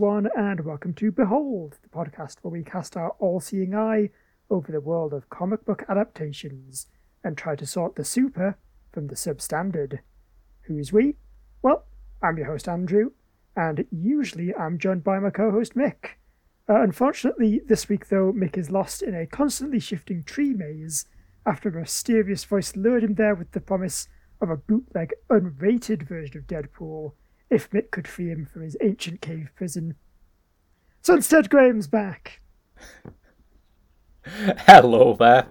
Everyone, and welcome to Behold, the podcast where we cast our all seeing eye over the world of comic book adaptations and try to sort the super from the substandard. Who's we? Well, I'm your host, Andrew, and usually I'm joined by my co host, Mick. Uh, unfortunately, this week, though, Mick is lost in a constantly shifting tree maze after a mysterious voice lured him there with the promise of a bootleg, unrated version of Deadpool if Mick could free him from his ancient cave prison. So instead, Graham's back. Hello there.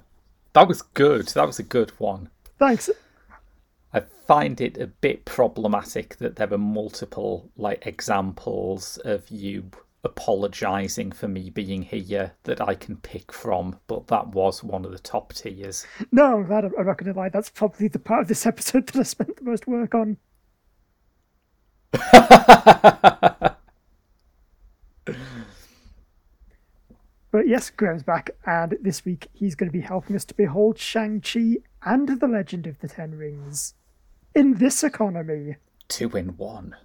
That was good. That was a good one. Thanks. I find it a bit problematic that there are multiple like examples of you apologizing for me being here that I can pick from, but that was one of the top tiers. No, that I'm not going to lie. That's probably the part of this episode that I spent the most work on. but yes, Graham's back, and this week he's going to be helping us to behold Shang-Chi and the Legend of the Ten Rings in this economy. Two in one.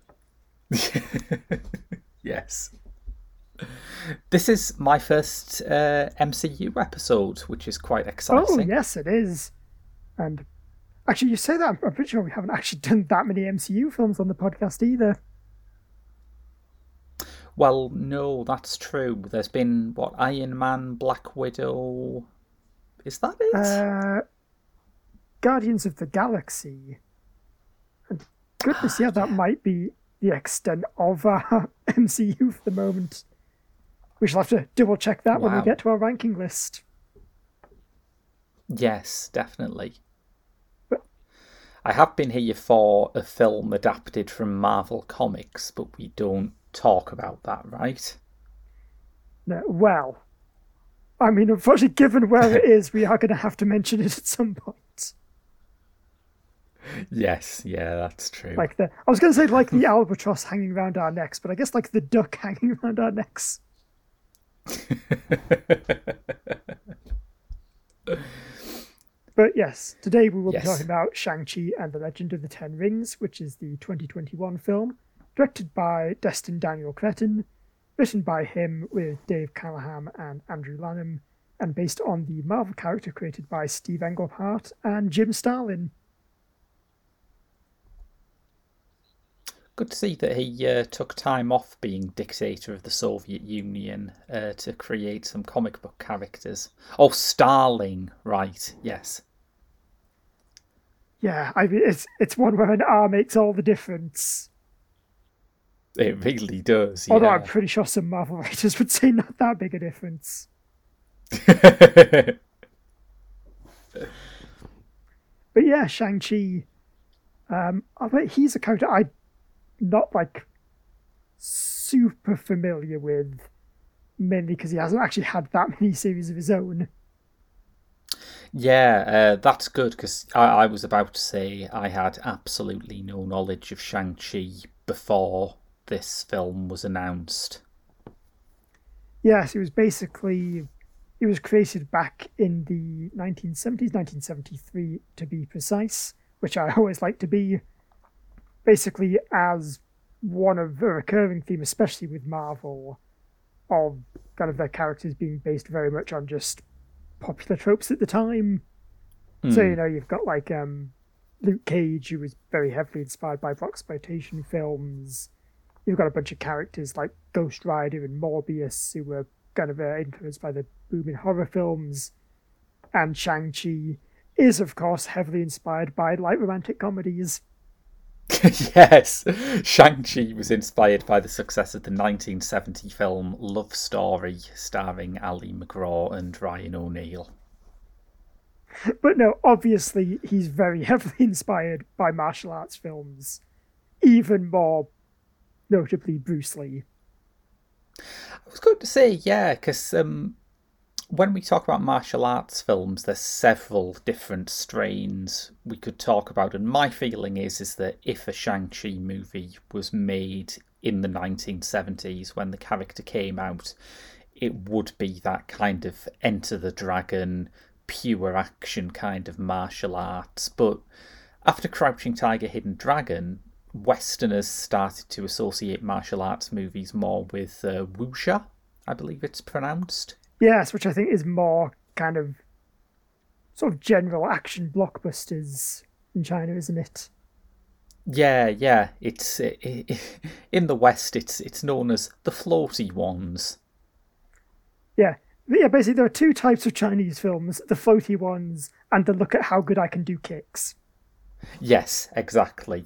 yes. This is my first uh, MCU episode, which is quite exciting. Oh, yes, it is. And actually, you say that, I'm pretty sure we haven't actually done that many MCU films on the podcast either. Well, no, that's true. There's been, what, Iron Man, Black Widow. Is that it? Uh, Guardians of the Galaxy. And goodness, yeah, that might be the extent of our MCU for the moment. We shall have to double check that wow. when we get to our ranking list. Yes, definitely. I have been here for a film adapted from Marvel Comics, but we don't talk about that, right? No, well, I mean, unfortunately, given where it is, we are going to have to mention it at some point. Yes, yeah, that's true. Like the, I was going to say like the albatross hanging around our necks, but I guess like the duck hanging around our necks. But yes, today we will yes. be talking about Shang-Chi and the Legend of the Ten Rings, which is the 2021 film, directed by Destin Daniel Cretton, written by him with Dave Callaham and Andrew Lanham, and based on the Marvel character created by Steve Englehart and Jim Starlin. Good to see that he uh, took time off being dictator of the Soviet Union uh, to create some comic book characters. Oh, Starling, right? Yes. Yeah, I mean it's it's one where an R makes all the difference. It really does. Although yeah. I'm pretty sure some Marvel writers would say not that big a difference. but yeah, Shang Chi. Um, I bet he's a character I not like super familiar with, mainly because he hasn't actually had that many series of his own. Yeah, uh, that's good because I, I was about to say I had absolutely no knowledge of Shang-Chi before this film was announced. Yes, it was basically it was created back in the 1970s, 1973 to be precise, which I always like to be basically as one of a recurring theme, especially with Marvel, of kind of their characters being based very much on just popular tropes at the time. Mm. So hmm. you know you've got like um, Luke Cage, who was very heavily inspired by exploitation films. You've got a bunch of characters like Ghost Rider and Morbius, who were kind of uh, influenced by the booming horror films, and Shang Chi is of course heavily inspired by light romantic comedies. yes, Shang-Chi was inspired by the success of the 1970 film Love Story, starring Ali MacGraw and Ryan O'Neal. But no, obviously, he's very heavily inspired by martial arts films, even more notably Bruce Lee. I was going to say, yeah, because um, when we talk about martial arts films, there's several different strains we could talk about, and my feeling is is that if a Shang Chi movie was made in the 1970s when the character came out, it would be that kind of Enter the Dragon, pure action kind of martial arts. But after Crouching Tiger, Hidden Dragon, Westerners started to associate martial arts movies more with uh, wuxia, I believe it's pronounced. Yes, which I think is more kind of sort of general action blockbusters in China, isn't it? Yeah, yeah. It's it, it, in the West. It's it's known as the floaty ones. Yeah, yeah. Basically, there are two types of Chinese films: the floaty ones and the look at how good I can do kicks. Yes, exactly.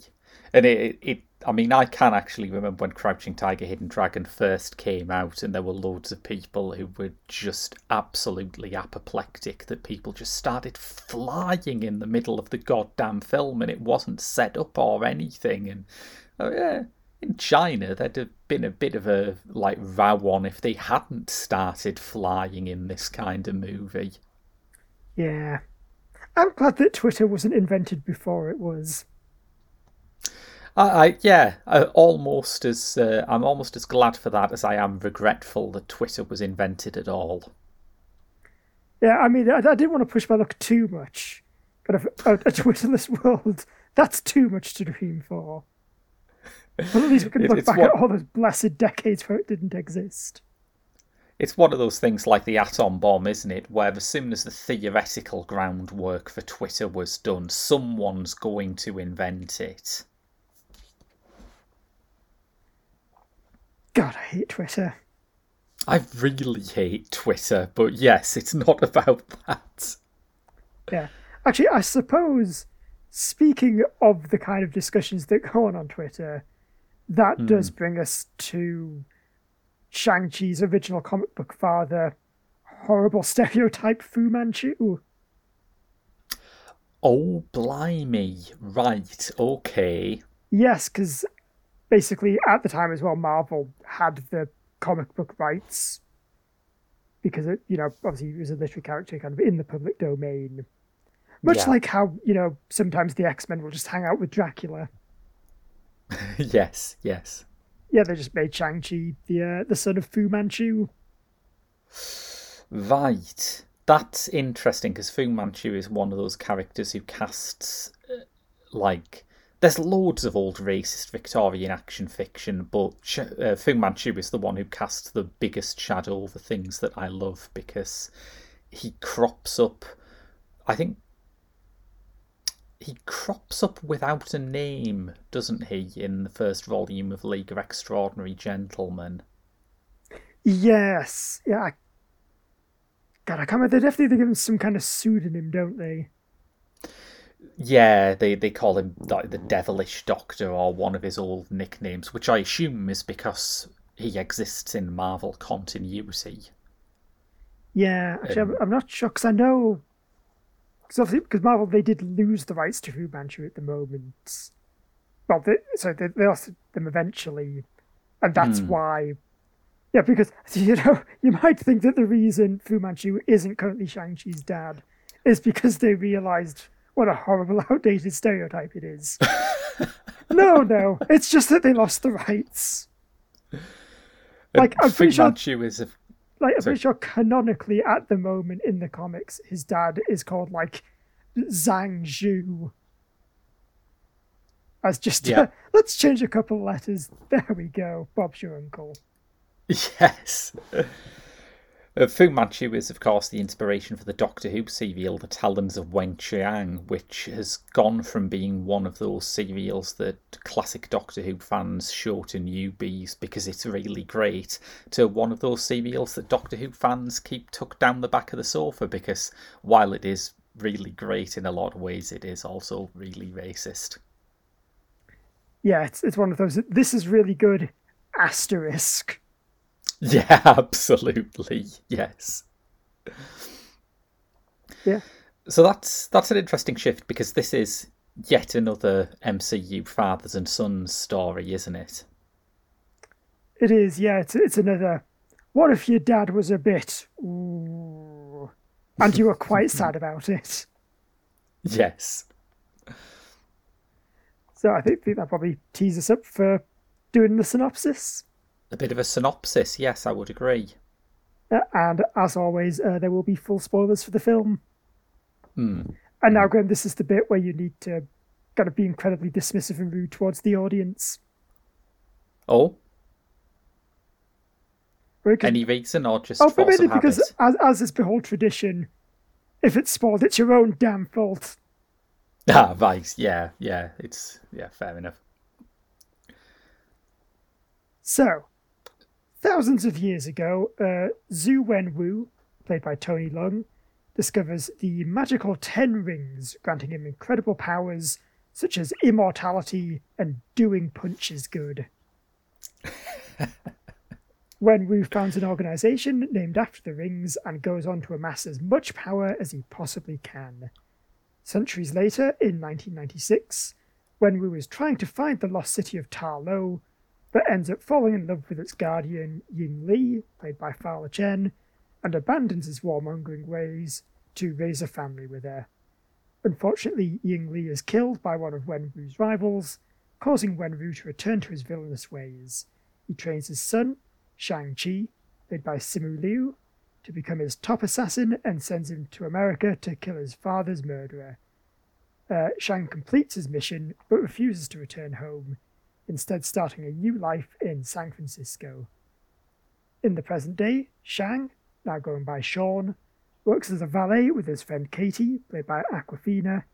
And it, it, I mean, I can actually remember when Crouching Tiger, Hidden Dragon first came out, and there were loads of people who were just absolutely apoplectic that people just started flying in the middle of the goddamn film, and it wasn't set up or anything. And oh yeah, in China, there'd have been a bit of a like row on if they hadn't started flying in this kind of movie. Yeah, I'm glad that Twitter wasn't invented before it was. I, I yeah, I, almost as uh, I'm almost as glad for that as I am regretful that Twitter was invented at all. Yeah, I mean, I, I didn't want to push my luck too much, but a, a, a Twitterless world, that's too much to dream for. But at least we can look back what, at all those blessed decades where it didn't exist. It's one of those things like the atom bomb, isn't it? Where as soon as the theoretical groundwork for Twitter was done, someone's going to invent it. God, I hate Twitter. I really hate Twitter, but yes, it's not about that. Yeah. Actually, I suppose, speaking of the kind of discussions that go on on Twitter, that mm. does bring us to Shang-Chi's original comic book father, horrible stereotype Fu Manchu. Oh, blimey. Right, okay. Yes, because basically at the time as well, Marvel had the comic book rights because it, you know, obviously it was a literary character kind of in the public domain. Much yeah. like how, you know, sometimes the X Men will just hang out with Dracula. yes, yes. Yeah, they just made Shang-Chi the, uh, the son of Fu Manchu. Right. That's interesting because Fu Manchu is one of those characters who casts, uh, like, there's loads of old racist Victorian action fiction, but uh, Fu Manchu is the one who casts the biggest shadow over things that I love because he crops up. I think he crops up without a name, doesn't he, in the first volume of League of Extraordinary Gentlemen? Yes. Yeah. God, I can't remember. They definitely give him some kind of pseudonym, don't they? Yeah, they, they call him like the Devilish Doctor or one of his old nicknames, which I assume is because he exists in Marvel continuity. Yeah, actually, um, I'm, I'm not sure because I know because obviously because Marvel they did lose the rights to Fu Manchu at the moment. Well, they, so they, they lost them eventually, and that's hmm. why. Yeah, because you know you might think that the reason Fu Manchu isn't currently Shang Chi's dad is because they realized what a horrible, outdated stereotype it is. no, no, it's just that they lost the rights. Like I'm pretty sure, is a... like I'm pretty sure canonically at the moment in the comics, his dad is called like Zhang Zhu. As just yeah. let's change a couple letters. There we go. Bob's your uncle. Yes. Uh, Fu Manchu is, of course, the inspiration for the Doctor Who serial, The Talons of Weng-Chiang, which has gone from being one of those serials that classic Doctor Who fans show to newbies because it's really great, to one of those serials that Doctor Who fans keep tucked down the back of the sofa because while it is really great in a lot of ways, it is also really racist. Yeah, it's, it's one of those. This is really good, asterisk. Yeah, absolutely. Yes. Yeah. So that's that's an interesting shift because this is yet another MCU fathers and sons story, isn't it? It is. Yeah, it's it's another. What if your dad was a bit, Ooh, and you were quite sad about it? Yes. So I think, think that probably teases us up for doing the synopsis. A bit of a synopsis, yes, I would agree. Uh, and as always, uh, there will be full spoilers for the film. Hmm. And now, Graham, this is the bit where you need to kind of be incredibly dismissive and rude towards the audience. Oh, Right, any reason or just oh, force of habit? because, as, as is the whole tradition, if it's spoiled, it's your own damn fault. Ah, right. Yeah, yeah. It's yeah, fair enough. So, thousands of years ago, uh, Zhu Wenwu, played by Tony Leung, discovers the magical Ten Rings, granting him incredible powers such as immortality and doing punches good. Wenwu founds an organization named after the rings and goes on to amass as much power as he possibly can. Centuries later, in 1996, Wenwu is trying to find the lost city of Ta Lo, but ends up falling in love with its guardian, Ying Li, played by Fala Chen, and abandons his warmongering ways to raise a family with her. Unfortunately, Ying Li is killed by one of Wenwu's rivals, causing Wenwu to return to his villainous ways. He trains his son, Shang-Chi, played by Simu Liu, to become his top assassin and sends him to America to kill his father's murderer. Uh, Shang completes his mission but refuses to return home, instead starting a new life in San Francisco. In the present day, Shang, now going by Sean, works as a valet with his friend Katie, played by Awkwafina,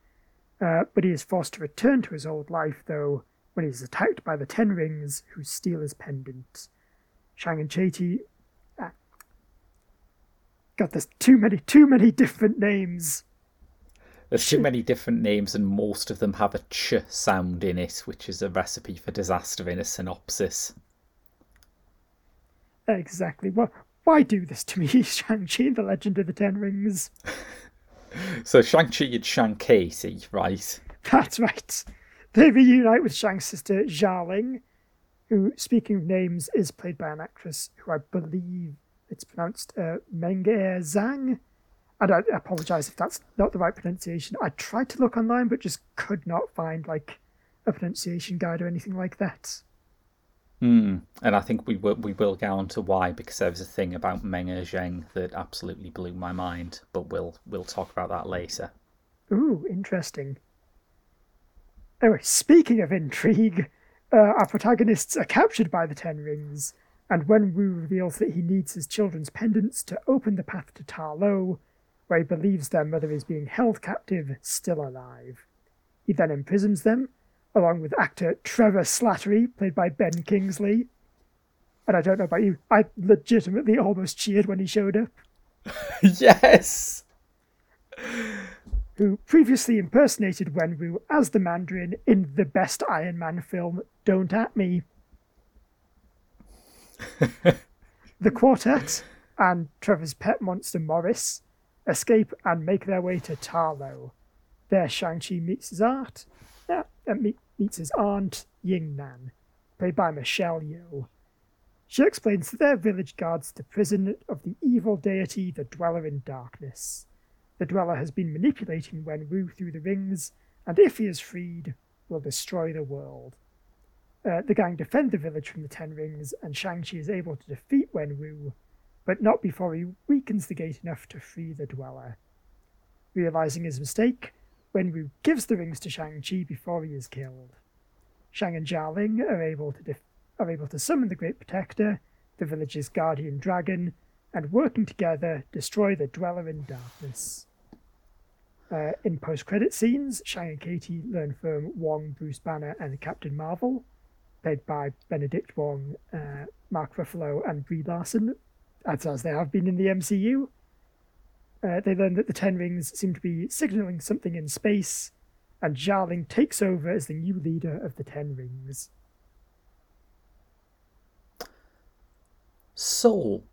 uh, but he is forced to return to his old life, though, when he is attacked by the Ten Rings, who steal his pendant. Shang and Katie. Ah, God, there's too many, too many different names. There's too many different names, and most of them have a ch sound in it, which is a recipe for disaster in a synopsis. Exactly. Why, why do this to me, Shang-Chi the Legend of the Ten Rings? So Shang-Chi and Shang-Casey, right? That's right. They reunite with Shang's sister Xialing, who, speaking of names, is played by an actress who I believe it's pronounced uh, Meng Er Zhang. And I apologize if that's not the right pronunciation. I tried to look online, but just could not find like a pronunciation guide or anything like that. Hmm. And I think we will we will get on to why because there was a thing about Meng Zheng that absolutely blew my mind, but we'll we'll talk about that later. Ooh, interesting. Anyway, speaking of intrigue, uh, our protagonists are captured by the Ten Rings, and Wenwu reveals that he needs his children's pendants to open the path to Ta Lo, where he believes their mother is being held captive, still alive. He then imprisons them, along with actor Trevor Slattery, played by Ben Kingsley. And I don't know about you, I legitimately almost cheered when he showed up. yes. who previously impersonated Wenwu as the Mandarin in the best Iron Man film, Don't At Me. the quartet and Trevor's pet monster Morris escape and make their way to Ta Lo. There, Shang-Chi meets his aunt, uh, meets his aunt, Ying Nan, played by Michelle Yeoh. She explains that their village guards the prison of the evil deity, the Dweller in Darkness. The Dweller has been manipulating Wenwu through the rings, and if he is freed, will destroy the world. Uh, the gang defend the village from the Ten Rings, and Shang-Chi is able to defeat Wenwu, but not before he weakens the gate enough to free the Dweller. Realizing his mistake, Wenwu gives the rings to Shang-Chi before he is killed. Shang and Xialing are able to def- are able to summon the Great Protector, the village's guardian dragon, and working together destroy the Dweller in Darkness. Uh, in post-credit scenes, Shang and Katie learn from Wong, Bruce Banner, and Captain Marvel, played by Benedict Wong, uh, Mark Ruffalo, and Brie Larson, as, as they have been in the MCU. Uh, they learn that the Ten Rings seem to be signaling something in space, and Xialing takes over as the new leader of the Ten Rings. So,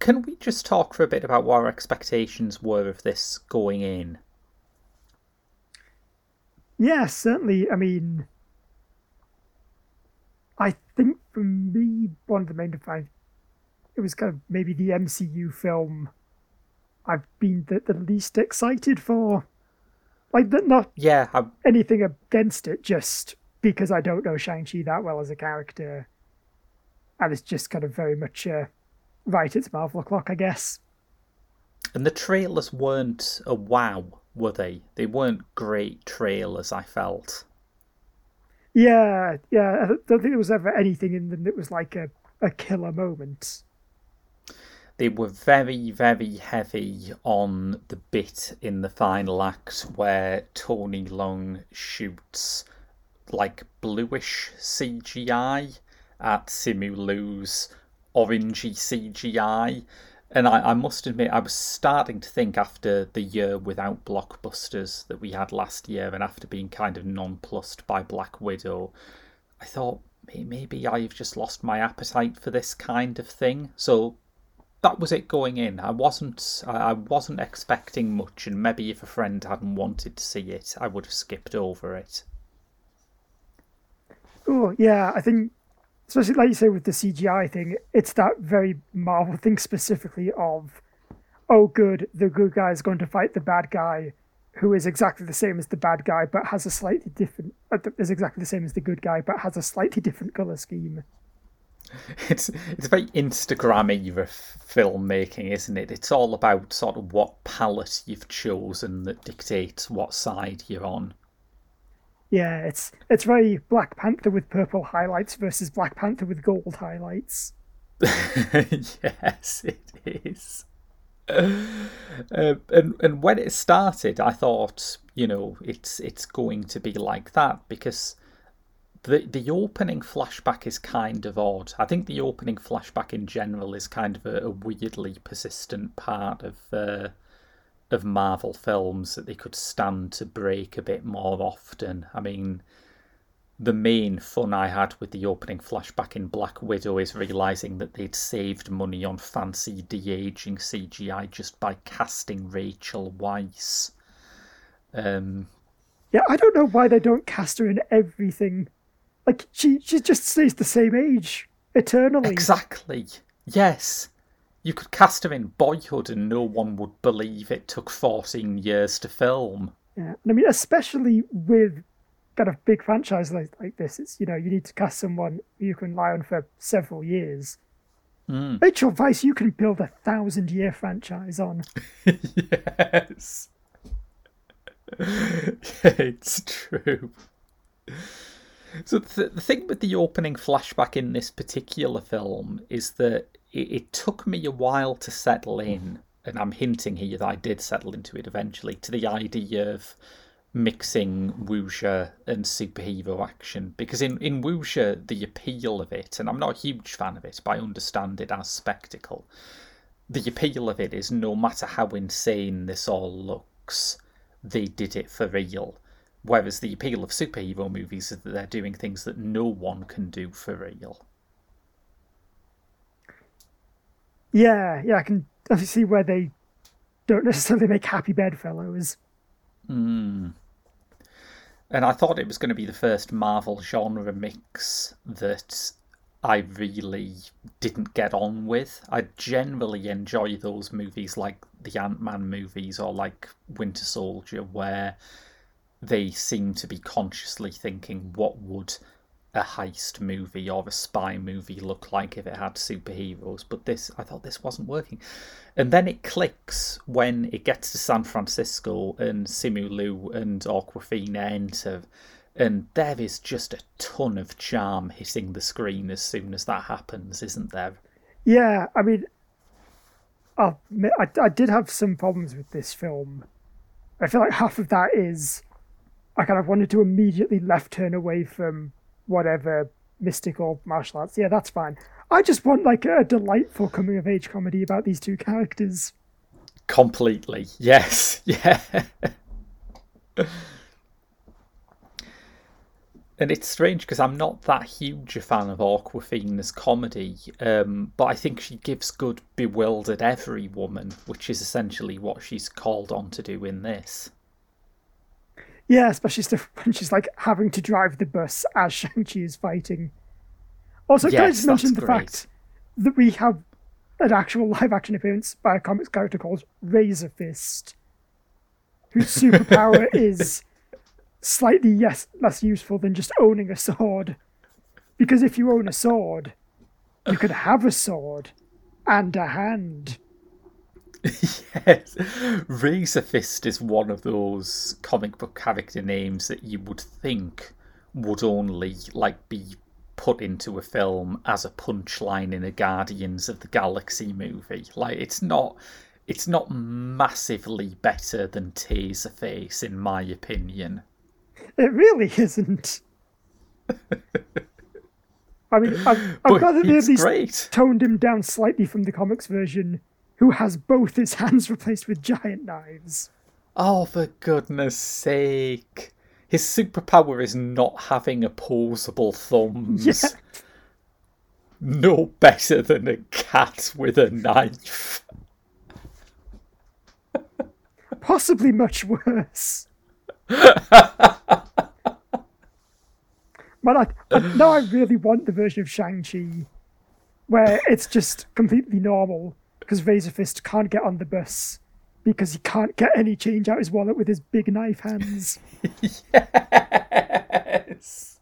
can we just talk for a bit about what our expectations were of this going in? Yeah, certainly. I mean, I think for me, one of the main defining, it was kind of maybe the MCU film I've been the, the least excited for. Like, that not Yeah, I, anything against it, just because I don't know Shang-Chi that well as a character. And it's just kind of very much, uh, right, it's Marvel o'clock, I guess. and the trailers weren't a wow were they? They weren't great trailers, I felt. Yeah, yeah. I don't think there was ever anything in them that was like a, a killer moment. They were very, very heavy on the bit in the final act where Tony Leung shoots like bluish CGI at Simu Liu's orangey CGI. And I, I must admit, I was starting to think after the year without blockbusters that we had last year, and after being kind of nonplussed by Black Widow, I thought maybe I've just lost my appetite for this kind of thing. So that was it going in. I wasn't I wasn't expecting much, and maybe if a friend hadn't wanted to see it, I would have skipped over it. Oh yeah, I think especially like you say with the CGI thing, it's that very Marvel thing specifically of, oh, good, the good guy is going to fight the bad guy, who is exactly the same as the bad guy, but has a slightly different, uh, is exactly the same as the good guy, but has a slightly different color scheme. It's it's very Instagrammy filmmaking, isn't it? It's all about sort of what palette you've chosen that dictates what side you're on. Yeah, it's it's very Black Panther with purple highlights versus Black Panther with gold highlights. yes, it is. Uh, and and when it started, I thought, you know, it's it's going to be like that because the the opening flashback is kind of odd. I think the opening flashback in general is kind of a, a weirdly persistent part of uh, of Marvel films that they could stand to break a bit more often. I mean, the main fun I had with the opening flashback in Black Widow is realizing that they'd saved money on fancy de aging CGI just by casting Rachel Weisz. Um, yeah, I don't know why they don't cast her in everything. Like she, she just stays the same age eternally. Exactly. Yes. You could cast her in Boyhood and no one would believe it took 14 years to film. Yeah, I mean, especially with kind of big franchise like, like this, it's, you know, you need to cast someone you can rely on for several years. Mm. Rachel Weisz, you can build a thousand year franchise on. yes. it's true. So the, the thing with the opening flashback in this particular film is that it, it took me a while to settle in, mm-hmm. and I'm hinting here that I did settle into it eventually, to the idea of mixing wuxia and superhero action. Because in in wuxia the appeal of it and I'm not a huge fan of it but I understand it as spectacle the appeal of it is no matter how insane this all looks they did it for real whereas the appeal of superhero movies is that they're doing things that no one can do for real Yeah, yeah, I can see where they don't necessarily make happy bedfellows. Mm. And I thought it was going to be the first Marvel genre mix that I really didn't get on with. I generally enjoy those movies like the Ant Man movies or like Winter Soldier, where they seem to be consciously thinking, what would a heist movie or a spy movie look like if it had superheroes. But this, I thought this wasn't working. And then it clicks when it gets to San Francisco and Simu Liu and Awkwafina enter. And there is just a ton of charm hitting the screen as soon as that happens, isn't there? Yeah, I mean, I, I did have some problems with this film. I feel like half of that is I kind of wanted to immediately left turn away from whatever mystical martial arts. Yeah, that's fine. I just want like a delightful coming of age comedy about these two characters. Completely. Yes. Yeah. and it's strange because I'm not that huge a fan of Awkwafina's comedy, um, but I think she gives good bewildered every woman, which is essentially what she's called on to do in this. Yeah, especially stuff when she's like having to drive the bus as Shang-Chi is fighting. Also, yes, can I just mention the great. fact that we have an actual live action appearance by a comics character called Razor Fist, whose superpower is slightly yes, less useful than just owning a sword. Because if you own a sword, you can have a sword and a hand. yes, Razor Fist is one of those comic book character names that you would think would only like be put into a film as a punchline in a Guardians of the Galaxy movie. Like it's not it's not massively better than Taserface in my opinion. It really isn't. I mean, I've, I've got that they at least great. toned him down slightly from the comics version, who has both his hands replaced with giant knives. Oh, for goodness sake. His superpower is not having opposable thumbs. Yeah. No better than a cat with a knife. Possibly much worse. But I, I, now I really want the version of Shang-Chi where it's just completely normal because Razor Fist can't get on the bus because he can't get any change out of his wallet with his big knife hands. yes.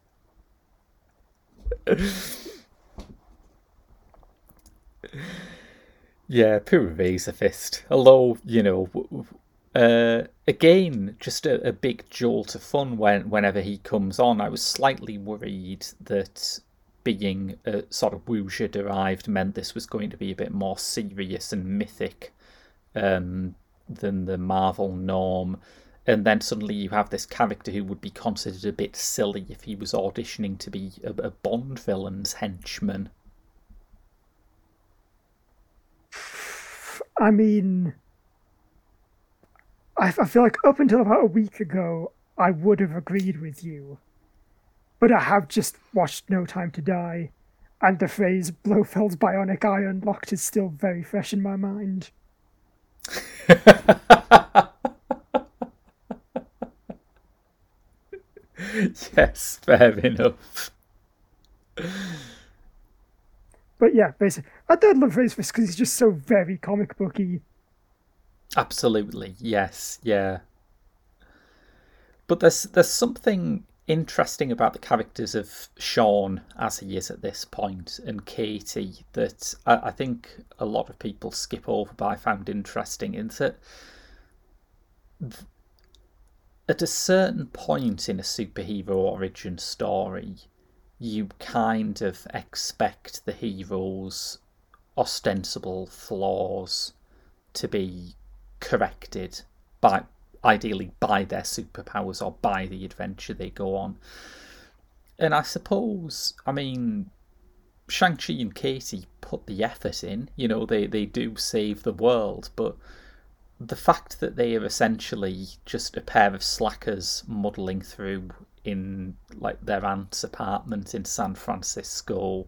yeah, poor Razor Fist. Although, you know, uh, again, just a, a big jolt of fun when whenever he comes on. I was slightly worried that being a sort of Wuxia derived meant this was going to be a bit more serious and mythic um, than the Marvel norm. And then suddenly you have this character who would be considered a bit silly if he was auditioning to be a, a Bond villain's henchman. I mean, I, I feel like up until about a week ago, I would have agreed with you. But I have just watched No Time to Die, and the phrase Blofeld's bionic eye unlocked is still very fresh in my mind. yes, fair enough. But yeah, basically, I don't love Fist because he's just so very comic booky. Absolutely, yes, yeah. But there's there's something interesting about the characters of Sean as he is at this point and Katie that I, I think a lot of people skip over, but I found interesting in that at a certain point in a superhero origin story, you kind of expect the hero's ostensible flaws to be corrected by ideally by their superpowers or by the adventure they go on. And I suppose, I mean, Shang-Chi and Katie put the effort in, you know, they, they do save the world, but the fact that they are essentially just a pair of slackers muddling through in like their aunt's apartment in San Francisco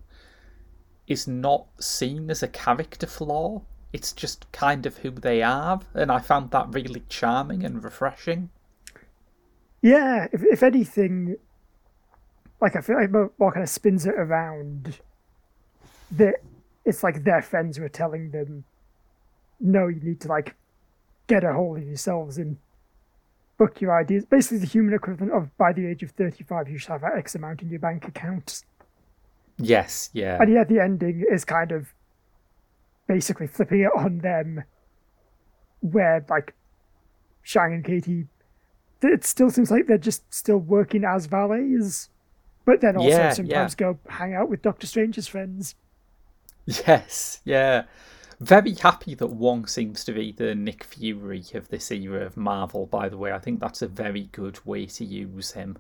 is not seen as a character flaw it's just kind of who they are, and I found that really charming and refreshing. Yeah, if if anything, like I feel like more, kind of spins it around that it's like their friends were telling them, no, you need to like get a hold of yourselves and book your ideas. Basically, the human equivalent of by the age of 35, you should have X amount in your bank account. Yes, yeah. And yeah, the ending is kind of basically flipping it on them, where like Shang and Katie, it still seems like they're just still working as valets, but then also Yeah, sometimes yeah. go hang out with Doctor Strange's friends. Yes, yeah. Very happy that Wong seems to be the Nick Fury of this era of Marvel, by the way. I think that's a very good way to use him.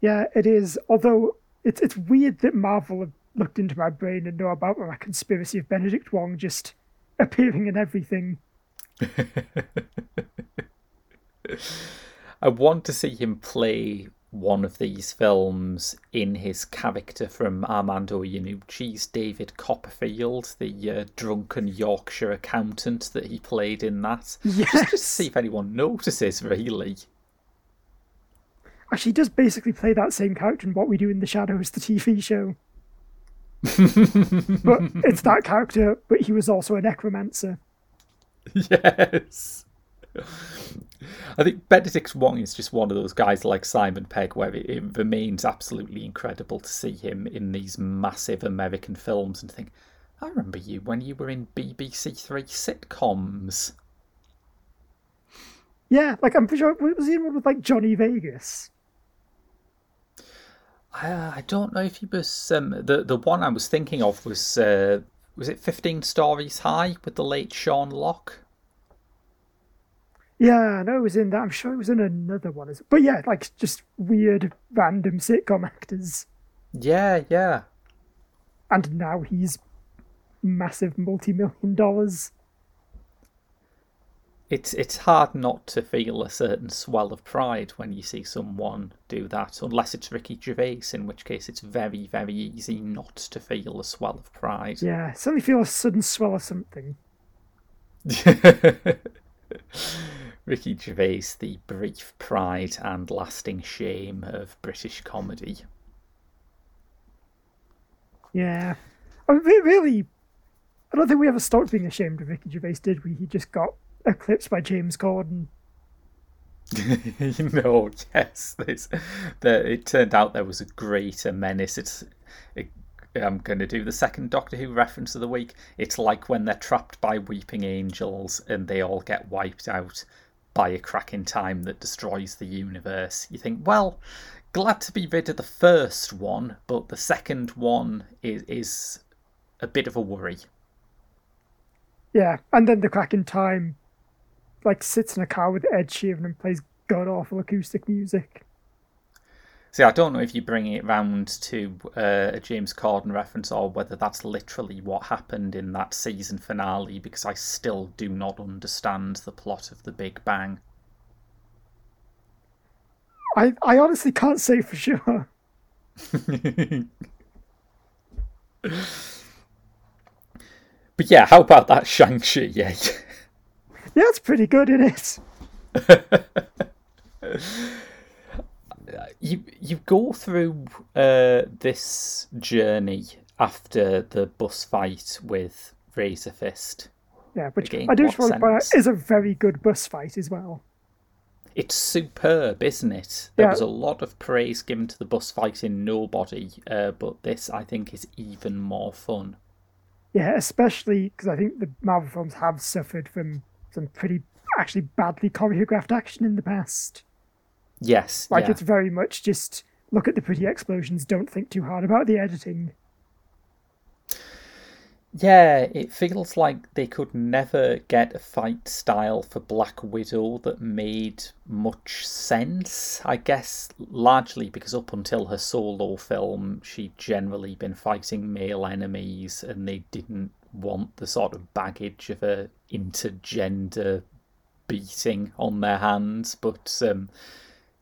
Yeah, it is. Although it's it's weird that Marvel have looked into my brain and know about my conspiracy of Benedict Wong just appearing in everything. I want to see him play one of these films in his character from Armando Iannucci's David Copperfield, the uh, drunken Yorkshire accountant that he played in that. Just, just to see if anyone notices, really. Actually, he does basically play that same character in What We Do in the Shadows, the TV show. But it's that character, but he was also a necromancer. yes. I think Benedict Wong is just one of those guys like Simon Pegg where it, it remains absolutely incredible to see him in these massive American films and think, I remember you when you were in BBC Three sitcoms. Yeah, like I'm pretty sure was he in one with like Johnny Vegas? I, I don't know if he was um, the the one I was thinking of was uh, was it Fifteen Stories High with the late Sean Lock. Yeah, I know it was in that. I'm sure it was in another one. But yeah, like just weird, random sitcom actors. Yeah, yeah. And now he's massive multi-million dollars. It's it's hard not to feel a certain swell of pride when you see someone do that, unless it's Ricky Gervais, in which case it's very, very easy not to feel a swell of pride. Yeah, suddenly feel a sudden swell of something. Ricky Gervais, the brief pride and lasting shame of British comedy. Yeah. I mean, really, I don't think we ever stopped being ashamed of Ricky Gervais, did we? He just got eclipsed by James Corden. no, yes, this, the, it turned out there was a greater menace. It's, it, I'm going to do the second Doctor Who reference of the week. It's like when they're trapped by weeping angels and they all get wiped out by a crack in time that destroys the universe. You think, well, glad to be rid of the first one, but the second one is is a bit of a worry. Yeah, and then the crack in time, like sits in a car with Ed Sheeran and plays god awful acoustic music. See, I don't know if you bring it round to uh, a James Corden reference or whether that's literally what happened in that season finale, because I still do not understand the plot of The Big Bang. I, I honestly can't say for sure. but yeah, how about that Shang-Chi? Yeah. Yeah, it's pretty good, isn't it? you you go through uh, this journey after the bus fight with Razor Fist. Yeah, which Again, I do just want to point out is a very good bus fight as well. It's superb, isn't it? There yeah. was a lot of praise given to the bus fight in Nobody, uh, but this I think is even more fun. Yeah, especially because I think the Marvel films have suffered from some pretty actually badly choreographed action in the past. Yes. Like yeah. it's very much just look at the pretty explosions, don't think too hard about the editing. Yeah, it feels like they could never get a fight style for Black Widow that made much sense. I guess largely because up until her solo film, she'd generally been fighting male enemies and they didn't want the sort of baggage of a intergender beating on their hands. But um,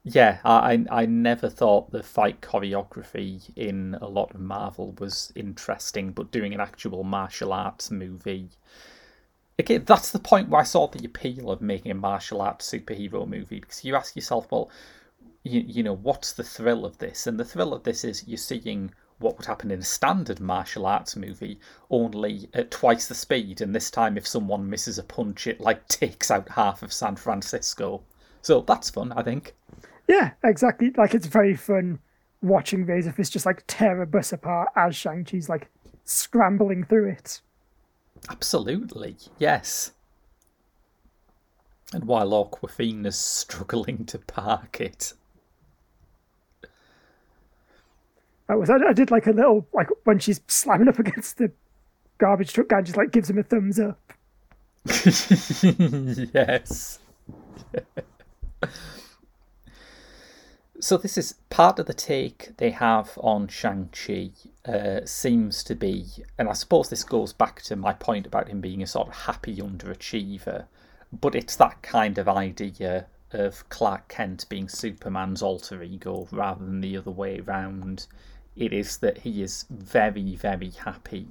yeah, I I never thought the fight choreography in a lot of Marvel was interesting, but doing an actual martial arts movie. Again, that's the point where I saw the appeal of making a martial arts superhero movie because you ask yourself, well, you, you know, what's the thrill of this? And the thrill of this is you're seeing what would happen in a standard martial arts movie, only at twice the speed. And this time, if someone misses a punch, it like takes out half of San Francisco. So that's fun, I think. Yeah, exactly. Like it's very fun watching these Razor Fist just like tear a bus apart as Shang-Chi's like scrambling through it. Absolutely, yes. And while Awkwafina's struggling to park it. That was I, I did like a little like when she's slamming up against the garbage truck guy just like gives him a thumbs up. yes. So this is part of the take they have on Shang-Chi uh, seems to be, and I suppose this goes back to my point about him being a sort of happy underachiever, but it's that kind of idea of Clark Kent being Superman's alter ego rather than the other way around. It is that he is very, very happy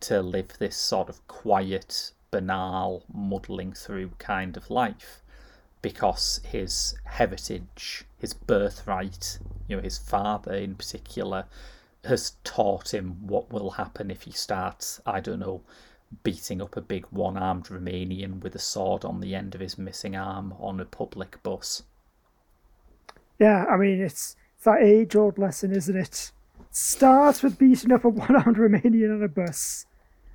to live this sort of quiet, banal, muddling through kind of life because his heritage, his birthright, you know, his father in particular, has taught him what will happen if he starts, I don't know, beating up a big one armed Romanian with a sword on the end of his missing arm on a public bus. Yeah, I mean, it's, that age old lesson, isn't it? Starts with beating up a one armed Romanian on a bus,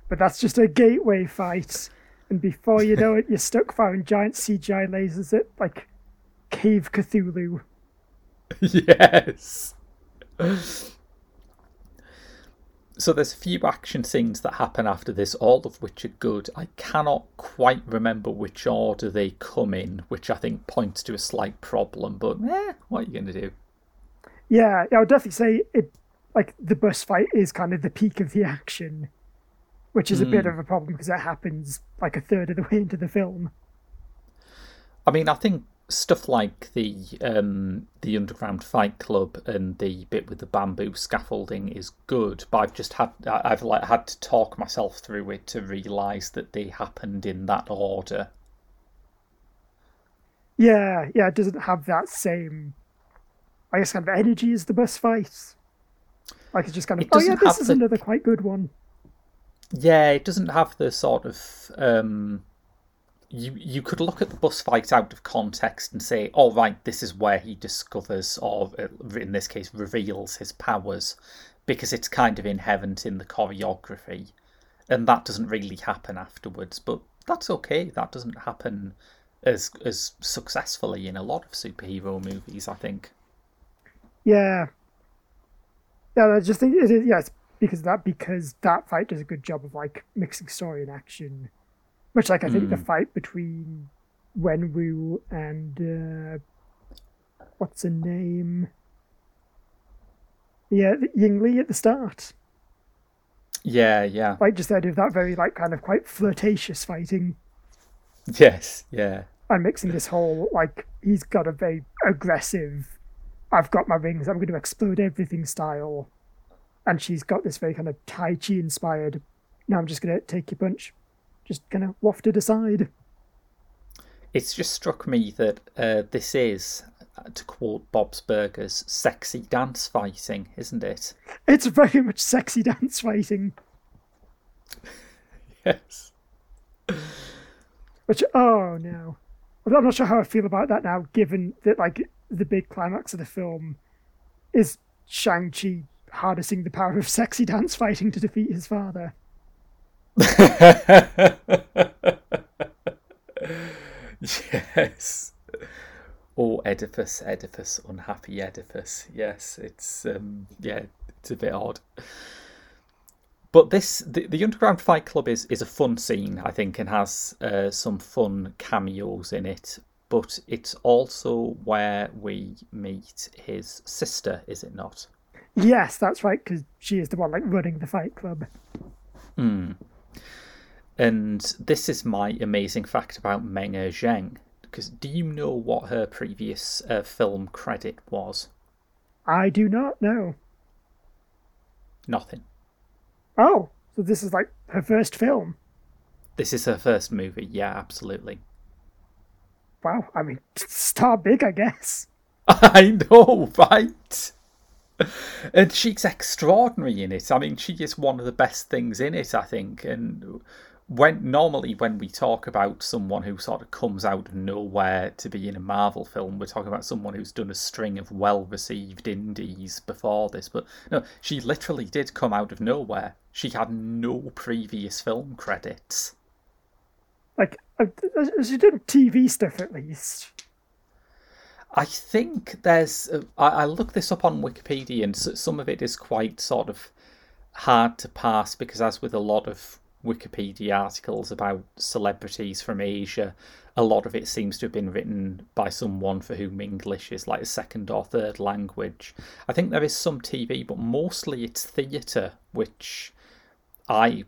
but that's just a gateway fight. And before you know it, you're stuck firing giant CGI lasers at like Cave Cthulhu. yes. So there's a few action scenes that happen after this, all of which are good. I cannot quite remember which order they come in, which I think points to a slight problem. But eh, what are you going to do? Yeah, yeah, I would definitely say it. Like the bus fight is kind of the peak of the action, which is a bit of a problem because it happens like a third of the way into the film. I mean, I think stuff like the um, the underground fight club and the bit with the bamboo scaffolding is good, but I've just had I've like had to talk myself through it to realise that they happened in that order. Yeah, yeah, it doesn't have that same, I guess, kind of energy as the bus fight. Like it's just kind of, It oh yeah, this is the- another quite good one. Yeah, it doesn't have the sort of um, you you could look at the bus fight out of context and say, "Oh, right, this is where he discovers, or uh, in this case, reveals his powers," because it's kind of inherent in the choreography, and that doesn't really happen afterwards. But that's okay. That doesn't happen as as successfully in a lot of superhero movies. I think. Yeah. Yeah, I just think it is, yeah, it's because of that, because that fight does a good job of like mixing story and action. Much like I think the fight between Wenwu and uh, what's her name? Yeah, Ying Li at the start. Yeah, yeah, Like just the idea of that very like kind of quite flirtatious fighting yes, yeah. and mixing this whole like he's got a very aggressive I've got my rings, I'm going to explode everything style. And she's got this very kind of Tai Chi inspired, now I'm just going to take your punch, just kind of wafted aside. It's just struck me that uh, this is, uh, to quote Bob's Burgers, sexy dance fighting, isn't it? It's very much sexy dance fighting, Yes. which, oh no. I'm not sure how I feel about that now, given that, like, the big climax of the film is Shang-Chi harnessing the power of sexy dance fighting to defeat his father. yes. Oh, Oedipus, Oedipus, unhappy Oedipus. Yes, it's um, yeah, it's a bit odd. But this, the, the Underground Fight Club is is a fun scene, I think, and has uh, some fun cameos in it. But it's also where we meet his sister, is it not? Yes, that's right, because she is the one, like, running the fight club. And this is my amazing fact about Meng Er Zheng. Because do you know what her previous uh, film credit was? I do not know. Nothing. Oh, so this is like her first film. This is her first movie. Yeah, absolutely. Wow, I mean, star big, I guess. I know, right? And she's extraordinary in it. I mean, she is one of the best things in it, I think. And when normally when we talk about someone who sort of comes out of nowhere to be in a Marvel film, we're talking about someone who's done a string of well-received indies before this. But no, she literally did come out of nowhere. She had no previous film credits. Like, she did TV stuff at least. I think there's. Uh, I, I looked this up on Wikipedia, and s- some of it is quite sort of hard to pass because, as with a lot of Wikipedia articles about celebrities from Asia, a lot of it seems to have been written by someone for whom English is like a second or third language. I think there is some TV, but mostly it's theatre, which I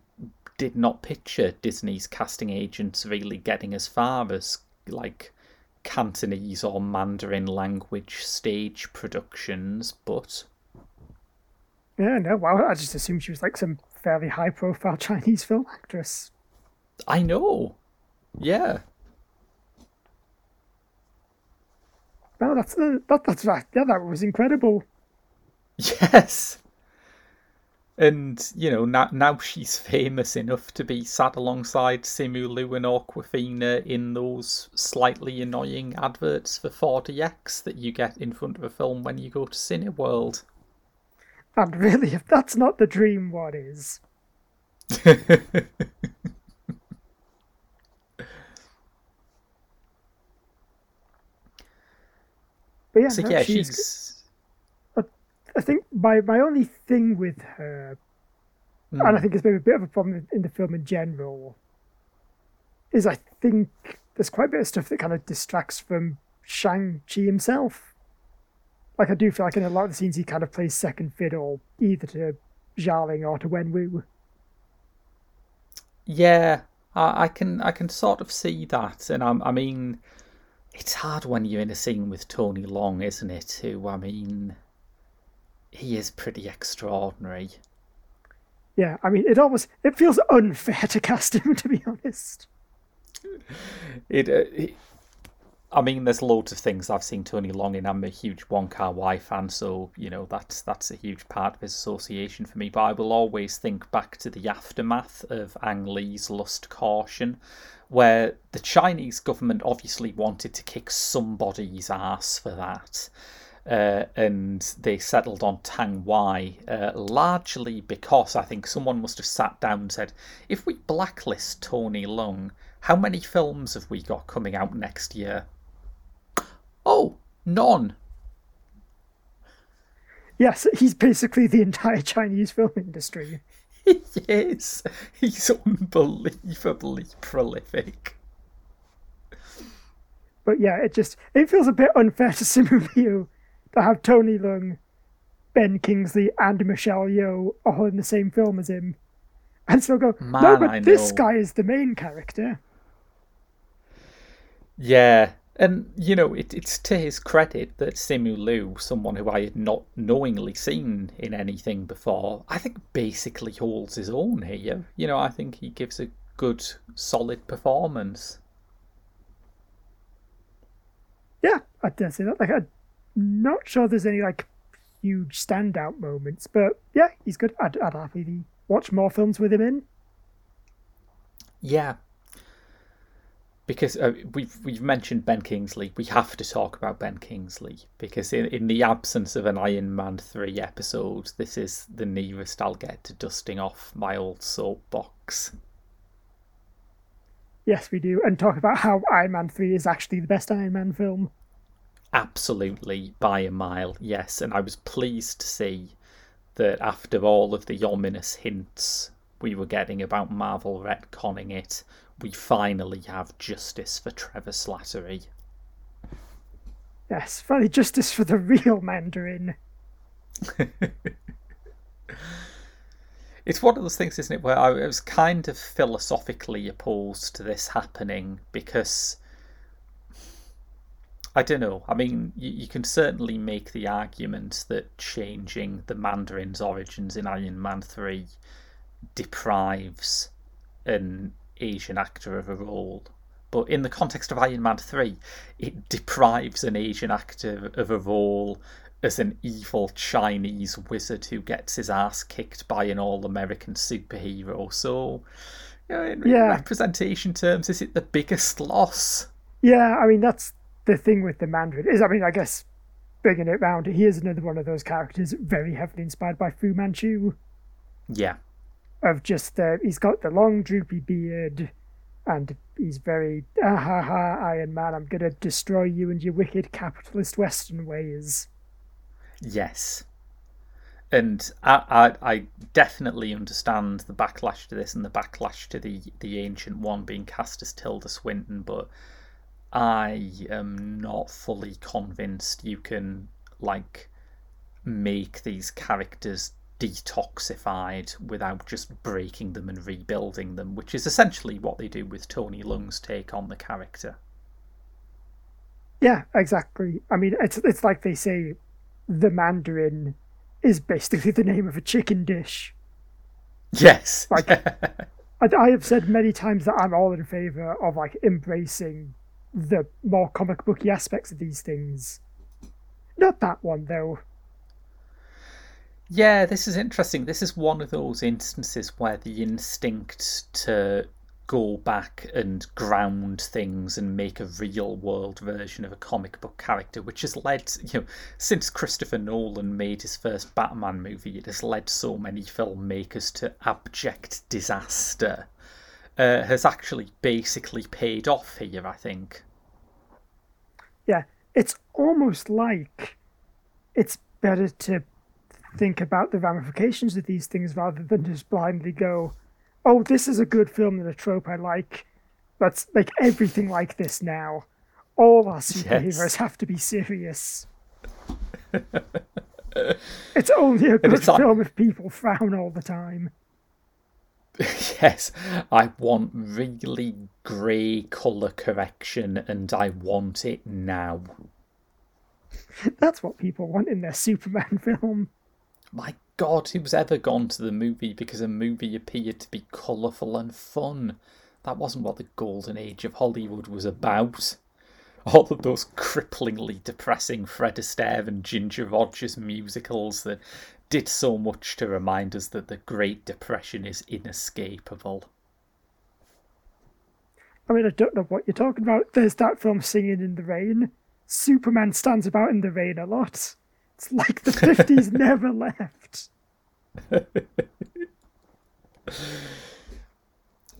did not picture Disney's casting agents really getting as far as like Cantonese or Mandarin language stage productions, but Yeah, no, wow, I just assumed she was like some fairly high profile Chinese film actress. I know. Yeah. No, that's, uh, that, that's right. Yeah, that was incredible. Yes. And, you know, now, now she's famous enough to be sat alongside Simu Liu and Awkwafina in those slightly annoying adverts for 4DX that you get in front of a film when you go to Cineworld. And really, if that's not the dream, what is? But yeah, so no, yeah, she's, she's I think my my only thing with her, hmm. and I think it's maybe a bit of a problem in the film in general, is I think there's quite a bit of stuff that kind of distracts from Shang Chi himself. Like I do feel like in a lot of the scenes he kind of plays second fiddle either to Xialing or to Wenwu. Yeah, I, I can I can sort of see that, and I'm, I mean, it's hard when you're in a scene with Tony Leung, isn't it? Who I mean, he is pretty extraordinary. Yeah, I mean it almost it feels unfair to cast him to be honest. It, uh, it I mean, there's loads of things I've seen Tony Leung in. I'm a huge Wong Kar Wai fan, so you know that's that's a huge part of his association for me. But I will always think back to the aftermath of Ang Lee's Lust Caution, where the Chinese government obviously wanted to kick somebody's ass for that. Uh, and they settled on Tang Wei, uh, largely because I think someone must have sat down and said, if we blacklist Tony Leung, how many films have we got coming out next year? Oh, none. Yes, he's basically the entire Chinese film industry. He is. He's unbelievably prolific. But yeah, it just it feels a bit unfair to Simu Liu to have Tony Leung, Ben Kingsley, and Michelle Yeoh all in the same film as him, and still go, no, but I this know. guy is the main character. Yeah, and you know, it, it's to his credit that Simu Liu, someone who I had not knowingly seen in anything before, I think basically holds his own here. You know, I think he gives a good, solid performance. Yeah, I dare say that. Like, I'm not sure there's any like huge standout moments, but yeah, he's good. I'd, I'd happily watch more films with him in. Yeah. Because uh, we've we've mentioned Ben Kingsley, we have to talk about Ben Kingsley because in, in the absence of an Iron Man three episode, this is the nearest I'll get to dusting off my old soapbox. Yes, we do, and talk about how Iron Man three is actually the best Iron Man film. Absolutely by a mile, yes, and I was pleased to see that after all of the ominous hints we were getting about Marvel retconning it, we finally have justice for Trevor Slattery. Yes, finally justice for the real Mandarin. It's one of those things, isn't it, where I was kind of philosophically opposed to this happening because I don't know. I mean, you, you can certainly make the argument that changing the Mandarin's origins in Iron Man 3 deprives an Asian actor of a role. But in the context of Iron Man 3, it deprives an Asian actor of a role as an evil Chinese wizard who gets his ass kicked by an all American superhero. So, you know, in Yeah. representation terms, is it the biggest loss? Yeah, I mean that's the thing with the Mandarin is. I mean, I guess bringing it round, he is another one of those characters very heavily inspired by Fu Manchu. Yeah. Of just the he's got the long droopy beard, and he's very ah ha ha Iron Man. I'm gonna destroy you and your wicked capitalist Western ways. Yes. And I, I, I definitely understand the backlash to this and the backlash to the, the ancient one being cast as Tilda Swinton, but I am not fully convinced you can like make these characters detoxified without just breaking them and rebuilding them, which is essentially what they do with Tony Leung's take on the character. Yeah, exactly. I mean, it's it's like they say, the Mandarin is basically the name of a chicken dish. Yes. Like- I, I have said many times that I'm all in favor of like embracing the more comic booky aspects of these things. Not that one though. Yeah, this is interesting. This is one of those instances where the instinct to go back and ground things and make a real world version of a comic book character, which has led, you know, since Christopher Nolan made his first Batman movie, it has led so many filmmakers to abject disaster, uh, has actually basically paid off here, I think. Yeah, it's almost like it's better to think about the ramifications of these things rather than just blindly go, oh, this is a good film and a trope I like. Let's make everything like this now. All our superheroes yes. have to be serious. it's only a good film like... if people frown all the time. yes, I want really grey colour correction and I want it now. That's what people want in their Superman film. My God, who's ever gone to the movie because a movie appeared to be colourful and fun? That wasn't what the golden age of Hollywood was about. All of those cripplingly depressing Fred Astaire and Ginger Rogers musicals that did so much to remind us that the Great Depression is inescapable. I mean, I don't know what you're talking about. There's that film Singing in the Rain. Superman stands about in the rain a lot. It's like the 50s never left.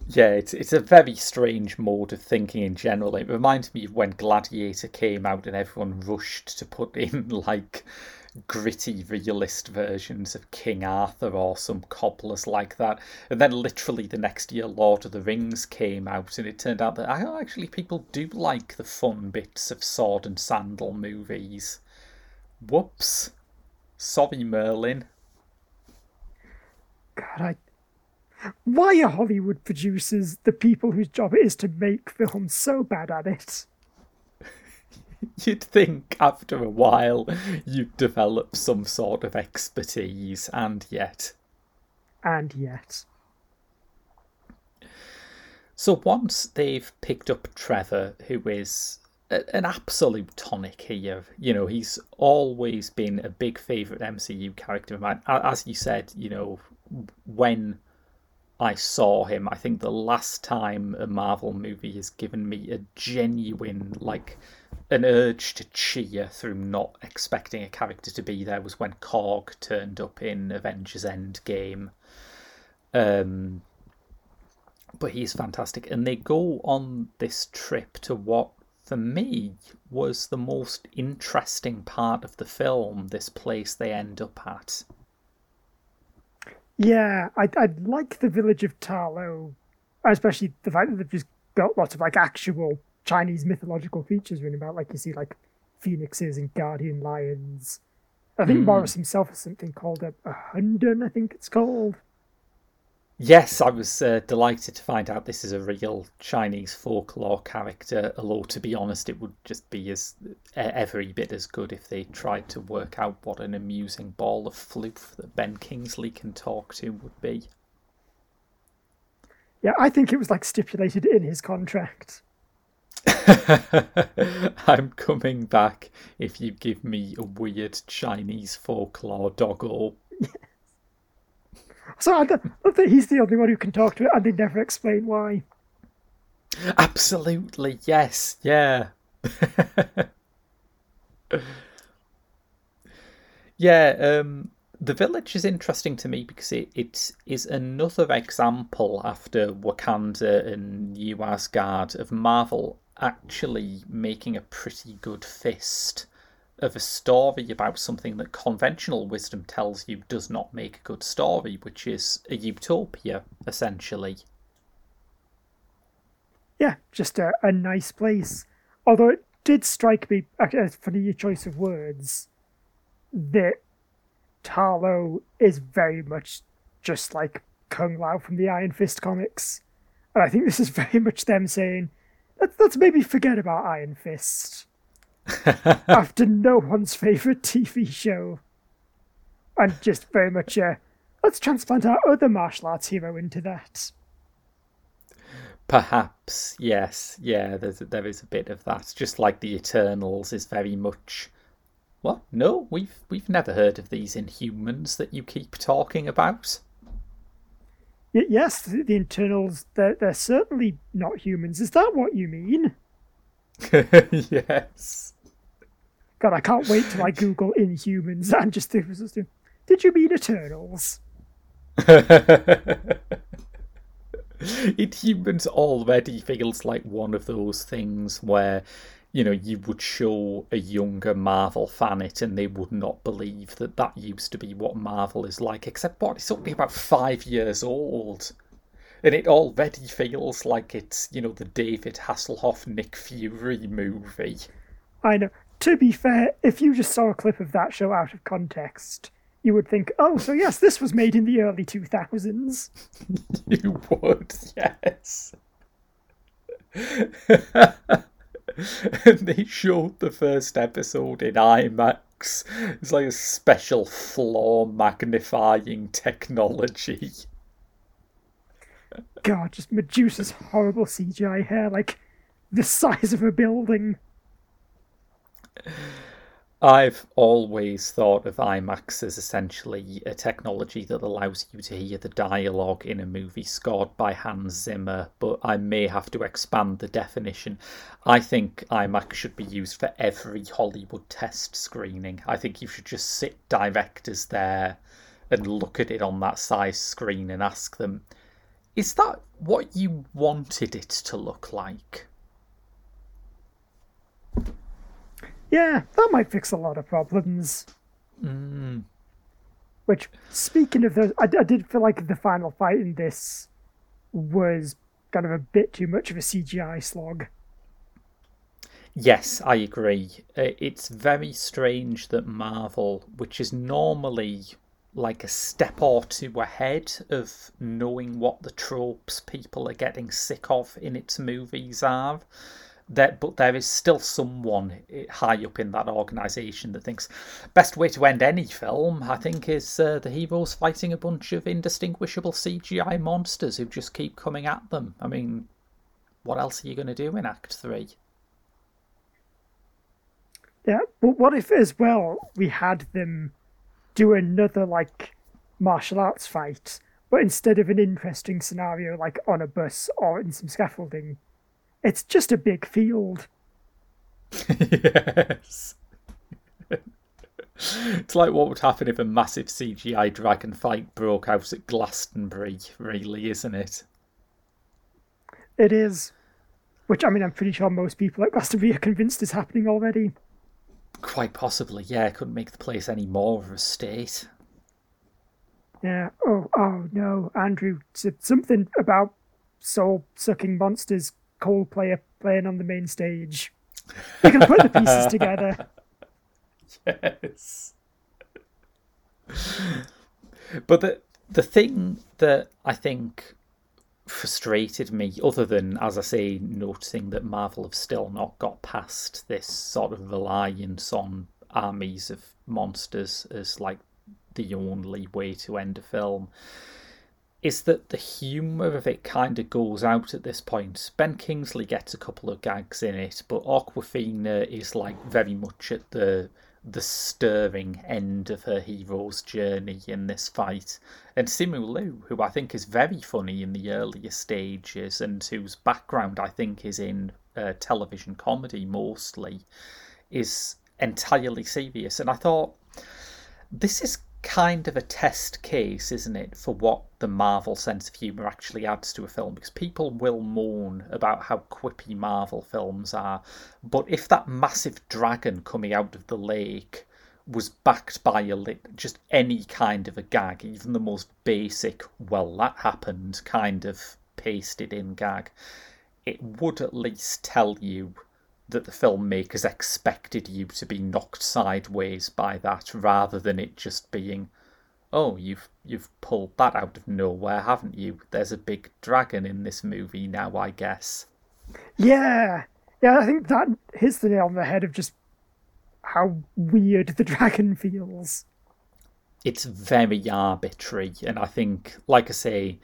yeah, it's it's a very strange mode of thinking in general. It reminds me of when Gladiator came out and everyone rushed to put in like gritty realist versions of King Arthur or some cobblers like that. And then literally the next year Lord of the Rings came out and it turned out that actually people do like the fun bits of sword and sandal movies. Whoops. Sorry, Merlin. God, I. Why are Hollywood producers the people whose job it is to make films so bad at it? You'd think after a while you'd develop some sort of expertise, and yet. And yet. So once they've picked up Trevor, who is an absolute tonic here. You know, he's always been a big favourite MCU character of mine. As you said, you know, when I saw him, I think the last time a Marvel movie has given me a genuine, like, an urge to cheer through not expecting a character to be there was when Korg turned up in Avengers Endgame. Um, but he's fantastic. And they go on this trip to what for me was the most interesting part of the film, this place they end up at. Yeah, I I like the village of Ta Lo, especially the fact that they've just got lots of like actual Chinese mythological features written about, like you see like phoenixes and guardian lions. I think mm. Morris himself has something called a, a Hundun, I think it's called. Yes, I was uh, delighted to find out this is a real Chinese folklore character. Although, to be honest, it would just be as every bit as good if they tried to work out what an amusing ball of floof that Ben Kingsley can talk to would be. Yeah, I think it was like stipulated in his contract. I'm coming back if you give me a weird Chinese folklore doggo. So I don't, think he's the only one who can talk to it, and they never explain why. Absolutely, yes, yeah. yeah, um, the village is interesting to me because it, it is another example after Wakanda and New Asgard of Marvel actually making a pretty good fist of a story about something that conventional wisdom tells you does not make a good story, which is a utopia, essentially. Yeah, just a, a nice place. Although it did strike me, actually, uh, for your choice of words, that Ta Lo is very much just like K'un-Lun from the Iron Fist comics. And I think this is very much them saying, let's, let's maybe forget about Iron Fist after no one's favourite TV show. And just very much, uh, let's transplant our other martial arts hero into that. Perhaps, yes, yeah. There's there is a bit of that. Just like the Eternals is very much. What? No, we've we've never heard of these Inhumans that you keep talking about. Y- yes, the, the internals, they're, they're certainly not humans. Is that what you mean? yes. God, I can't wait till I Google Inhumans and just think, did you mean Eternals? Inhumans already feels like one of those things where, you know, you would show a younger Marvel fan it and they would not believe that that used to be what Marvel is like, except what? It's only about five years old. And it already feels like it's, you know, the David Hasselhoff Nick Fury movie. I know. To be fair, if you just saw a clip of that show out of context, you would think, oh, so yes, this was made in the early 2000s. you would, yes. and they showed the first episode in IMAX. It's like a special floor magnifying technology. God, just Medusa's horrible CGI hair, like the size of a building. I've always thought of IMAX as essentially a technology that allows you to hear the dialogue in a movie scored by Hans Zimmer, but I may have to expand the definition. I think IMAX should be used for every Hollywood test screening. I think you should just sit directors there and look at it on that size screen and ask them, is that what you wanted it to look like? Yeah, that might fix a lot of problems. Mm. Which, speaking of those, I, I did feel like the final fight in this was kind of a bit too much of a CGI slog. Yes, I agree. Uh, it's very strange that Marvel, which is normally like a step or two ahead of knowing what the tropes people are getting sick of in its movies are, that but there is still someone high up in that organization that thinks best way to end any film i think is uh, the heroes fighting a bunch of indistinguishable cgi monsters who just keep coming at them. I mean what else are you going to do in act 3 yeah but what if as well we had them do another like martial arts fight but instead of an interesting scenario like on a bus or in some scaffolding it's just a big field. yes. it's like what would happen if a massive CGI dragon fight broke out at Glastonbury, really, isn't it? It is. Which, I mean, I'm pretty sure most people at Glastonbury are convinced is happening already. Quite possibly, yeah. Couldn't make the place any more of a state. Yeah. Oh, oh no, Andrew said something about soul sucking monsters Coldplay playing on the main stage. You can put the pieces together. Yes. But the the thing that I think frustrated me, other than as I say, noticing that Marvel have still not got past this sort of reliance on armies of monsters as like the only way to end a film, is that the humour of it kind of goes out at this point. Ben Kingsley gets a couple of gags in it, but Awkwafina is like very much at the the stirring end of her hero's journey in this fight. And Simu Liu, who I think is very funny in the earlier stages and whose background I think is in uh, television comedy mostly, is entirely serious. And I thought, this is kind of a test case, isn't it, for what the Marvel sense of humour actually adds to a film? Because people will moan about how quippy Marvel films are, but if that massive dragon coming out of the lake was backed by a li- just any kind of a gag, even the most basic, well, that happened kind of pasted in gag, it would at least tell you that the filmmakers expected you to be knocked sideways by that rather than it just being oh you've you've pulled that out of nowhere haven't you? There's a big dragon in this movie now i guess. Yeah. Yeah i think that hits the nail on the head of just how weird the dragon feels. It's very arbitrary and i think like i say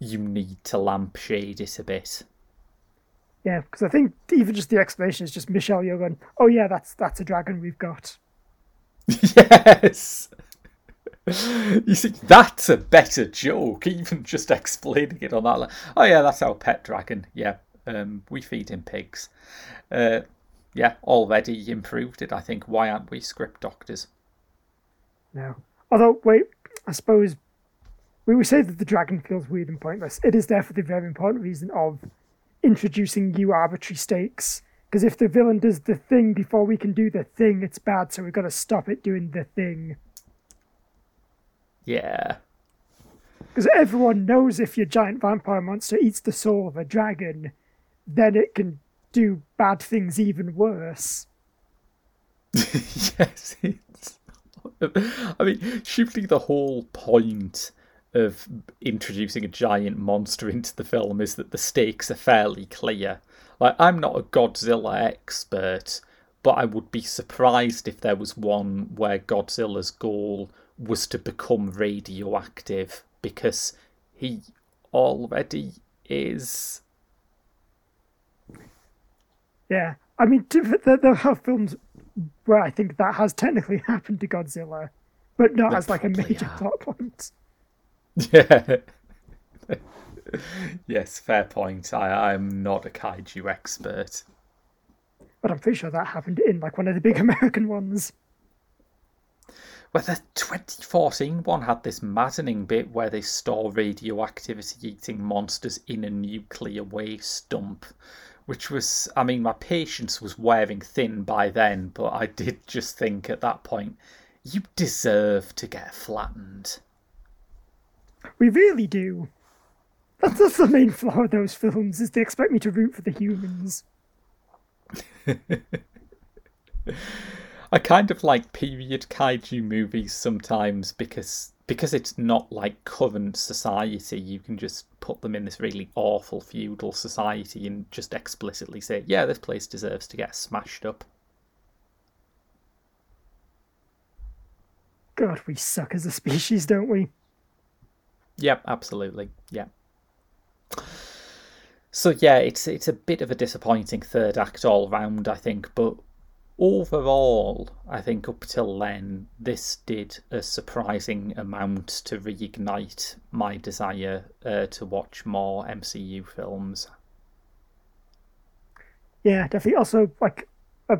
you need to lampshade it a bit yeah, because I think even just the explanation is just Michelle Yeoh going, "Oh yeah, that's that's a dragon we've got." yes. you see, that's a better joke, even just explaining it on that. Line. Oh yeah, that's our pet dragon. Yeah, um, we feed him pigs. Uh, yeah, already improved it. I think. Why aren't we script doctors? No. Although, wait, I suppose we would say that the dragon feels weird and pointless. It is there for the very important reason of introducing new arbitrary stakes. Because if the villain does the thing before we can do the thing, it's bad. So we've got to stop it doing the thing. Yeah. Because everyone knows if your giant vampire monster eats the soul of a dragon, then it can do bad things even worse. yes, it's. I mean, surely the whole point of introducing a giant monster into the film is that the stakes are fairly clear. Like, I'm not a Godzilla expert, but I would be surprised if there was one where Godzilla's goal was to become radioactive because he already is. Yeah, I mean, there, are films where I think that has technically happened to Godzilla, but not as like a major are. plot point. Yeah. yes, fair point. I, I'm not a kaiju expert. But I'm pretty sure that happened in like one of the big American ones. Well, the 2014 one had this maddening bit where they store radioactivity eating monsters in a nuclear waste dump, which was, I mean, my patience was wearing thin by then, but I did just think at that point, you deserve to get flattened. We really do. That's, that's the main flaw of those films, is they expect me to root for the humans. I kind of like period kaiju movies sometimes because because it's not like current society, you can just put them in this really awful feudal society and just explicitly say, yeah, this place deserves to get smashed up. God, we suck as a species, don't we? Yep, absolutely. Yeah. So yeah, it's it's a bit of a disappointing third act all round, I think, but overall, I think up till then, this did a surprising amount to reignite my desire uh, to watch more MCU films. Yeah, definitely. Also, like, a,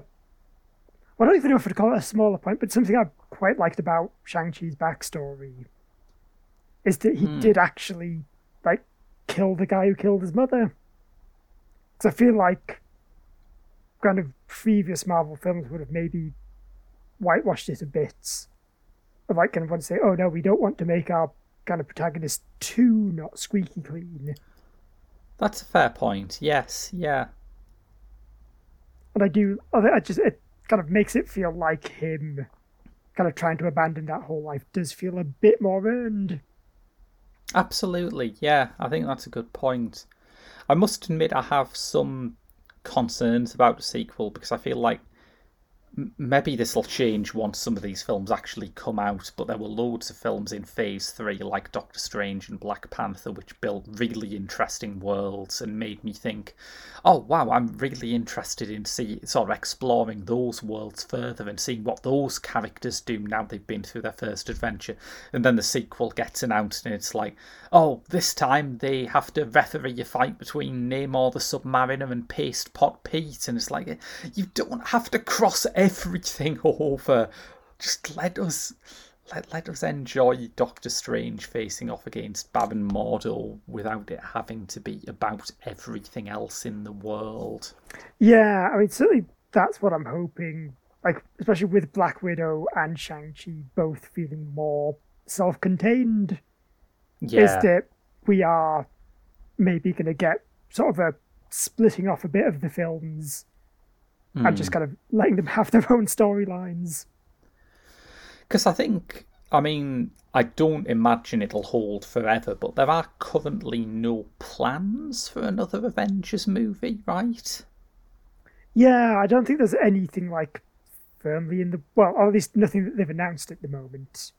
I don't even know if I'd call it a smaller point, but something I quite liked about Shang-Chi's backstory is that he mm. did actually like kill the guy who killed his mother. Because I feel like kind of previous Marvel films would have maybe whitewashed it a bit. Of like kind of want to say, oh no, we don't want to make our kind of protagonist too not squeaky clean. That's a fair point. Yes, yeah. And I do, I just it kind of makes it feel like him kind of trying to abandon that whole life does feel a bit more earned. Absolutely, yeah. I think that's a good point. I must admit, I have some concerns about the sequel because I feel like maybe this will change once some of these films actually come out, but there were loads of films in Phase 3, like Doctor Strange and Black Panther, which built really interesting worlds and made me think, oh wow, I'm really interested in see sort of exploring those worlds further and seeing what those characters do now they've been through their first adventure. And then the sequel gets announced and it's like, oh, this time they have to referee a fight between Namor the Submariner and Paste Pot Pete, and it's like, you don't have to cross everything over. Just let us let, let us enjoy Doctor Strange facing off against Baron Mordo without it having to be about everything else in the world. Yeah, I mean certainly that's what I'm hoping. Like especially with Black Widow and Shang Chi both feeling more self-contained. Yeah. Is that we are maybe going to get sort of a splitting off a bit of the films mm. and just hmm. kind of letting them have their own storylines. Because I think, I mean, I don't imagine it'll hold forever, but there are currently no plans for another Avengers movie, right? Yeah, I don't think there's anything like firmly in the well, or at least nothing that they've announced at the moment.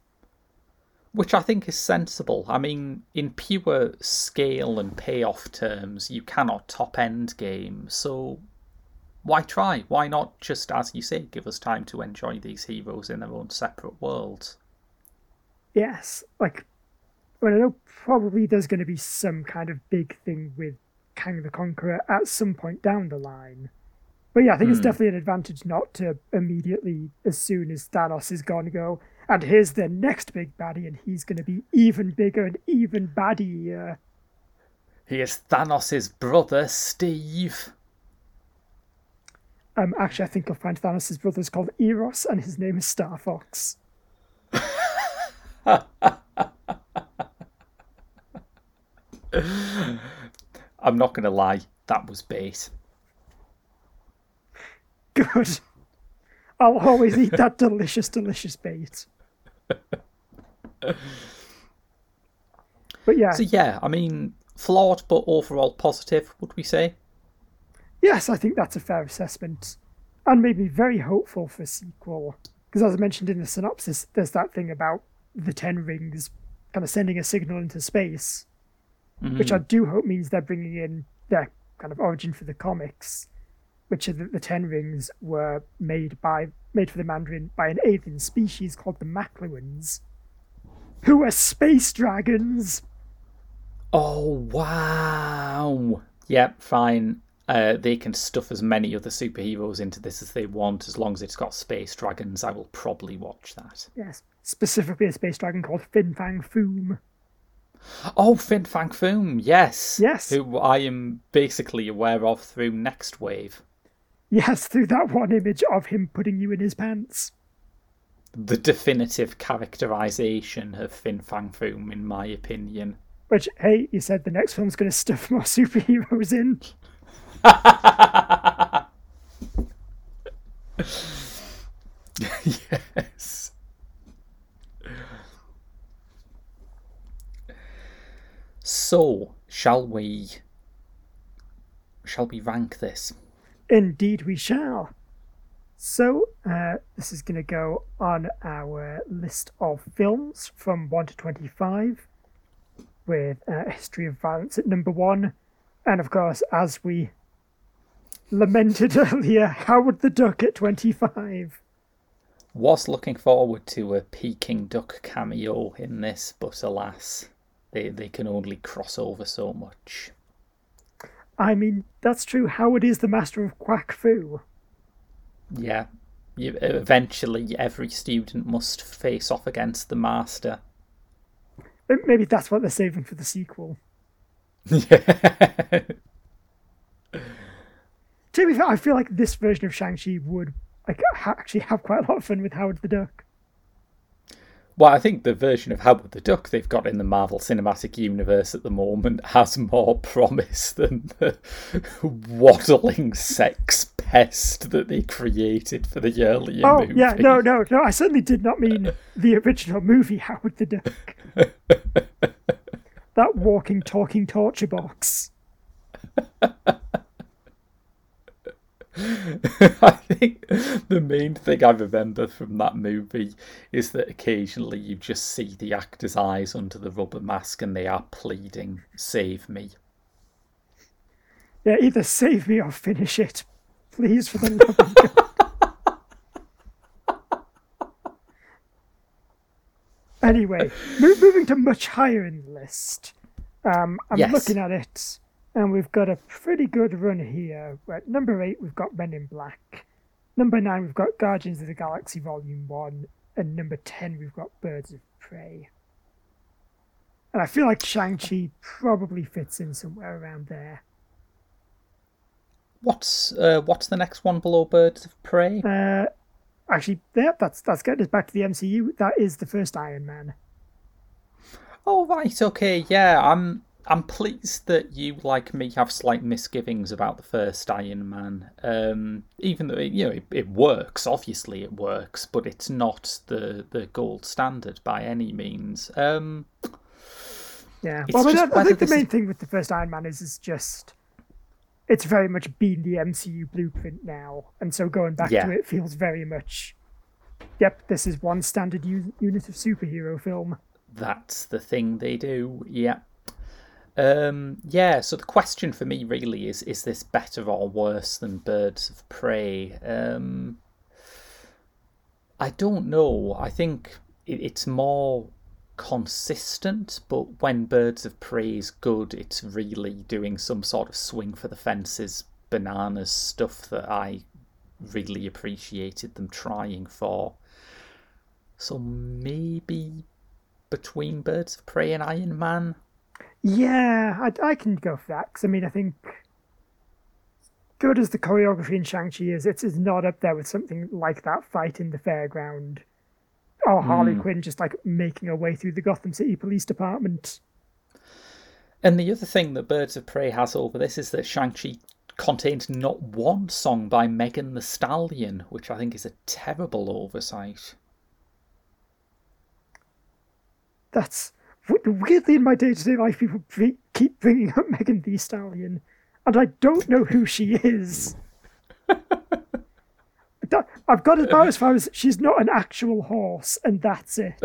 Which I think is sensible. I mean, in pure scale and payoff terms, you cannot top end game, so why try? Why not just, as you say, give us time to enjoy these heroes in their own separate worlds? Yes, like, well, I know probably there's going to be some kind of big thing with Kang the Conqueror at some point down the line. But yeah, I think mm. it's hmm. definitely an advantage not to immediately, as soon as Thanos is gone, go, and here's the next big baddie, and he's going to be even bigger and even baddier. He is Thanos' brother, Steve. Um, actually, I think you'll find Thanos' brother is called Eros, and his name is Star Fox. I'm not going to lie, that was bait. Good. I'll always eat that delicious, delicious bait. but yeah. So yeah, I mean, flawed but overall positive, would we say? Yes, I think that's a fair assessment, and made me very hopeful for a sequel. Because as I mentioned in the synopsis, there's that thing about the Ten Rings kind of sending a signal into space, mm-hmm. which I do hope means they're bringing in their kind of origin for the comics, which are that the Ten Rings were made by made for the Mandarin by an alien species called the Makluans, who are space dragons. Oh wow! Yep, fine. Uh, they can stuff as many other superheroes into this as they want, as long as it's got space dragons. I will probably watch that. Yes, specifically a space dragon called Fin Fang Foom. Oh, Fin Fang Foom, yes. Yes. Who I am basically aware of through Next Wave. Yes, through that one image of him putting you in his pants. The definitive characterization of Fin Fang Foom, in my opinion. Which, hey, you said the next film's going to stuff more superheroes in. Yes. So, shall we shall we rank this? Indeed, we shall. So, uh, this is going to go on our list of films from 1 to 25, with uh, History of Violence at number 1. And of course, as we lamented earlier, Howard the Duck at 25. Was looking forward to a Peking Duck cameo in this, but alas, they, they can only cross over so much. I mean, that's true. Howard is the master of quack foo. Yeah. You, eventually, every student must face off against the master. Maybe that's what they're saving for the sequel. Yeah. To be fair, I feel like this version of Shang-Chi would like ha- actually have quite a lot of fun with Howard the Duck. Well, I think the version of Howard the Duck they've got in the Marvel Cinematic Universe at the moment has more promise than the waddling sex pest that they created for the earlier oh, movie. yeah, no, no, no. I certainly did not mean the original movie Howard the Duck. that walking, talking torture box. I think the main thing I remember from that movie is that occasionally you just see the actor's eyes under the rubber mask and they are pleading, Save me. Yeah, either save me or finish it. Please, for the love of God. anyway, moving to much higher in the list. Um, I'm yes. looking at it and we've got a pretty good run here. At number eight, we've got Men in Black. Number nine, we've got Guardians of the Galaxy Volume 1. And number 10, we've got Birds of Prey. And I feel like Shang-Chi probably fits in somewhere around there. What's uh, what's the next one below Birds of Prey? Uh, actually, yeah, that's that's getting us back to the MCU. That is the first Iron Man. Oh right, okay, yeah. I'm I'm pleased that you, like me, have slight misgivings about the first Iron Man. Um, even though you know it, it, works, obviously it works, but it's not the, the gold standard by any means. Um, yeah, well, I, I think the main is... thing with the first Iron Man is is just it's very much been the MCU blueprint now, and so going back yeah. to it feels very much. Yep, this is one standard u- unit of superhero film. That's the thing they do. Yep. Um, yeah, so the question for me really is is this better or worse than Birds of Prey? Um, I don't know. I think it, it's more consistent, but when Birds of Prey is good, it's really doing some sort of swing for the fences, bananas stuff that I really appreciated them trying for. So maybe between Birds of Prey and Iron Man. Yeah, I, I can go for that because I mean I think good as the choreography in Shang-Chi is, it is not up there with something like that fight in the fairground. Or Harley mm. Quinn just like making her way through the Gotham City Police Department. And the other thing that Birds of Prey has over this is that Shang-Chi contains not one song by Megan Thee Stallion, which I think is a terrible oversight. That's weirdly in my day to day life, people keep bringing up Megan Thee Stallion and I don't know who she is. I've got about as far as she's not an actual horse, and that's it.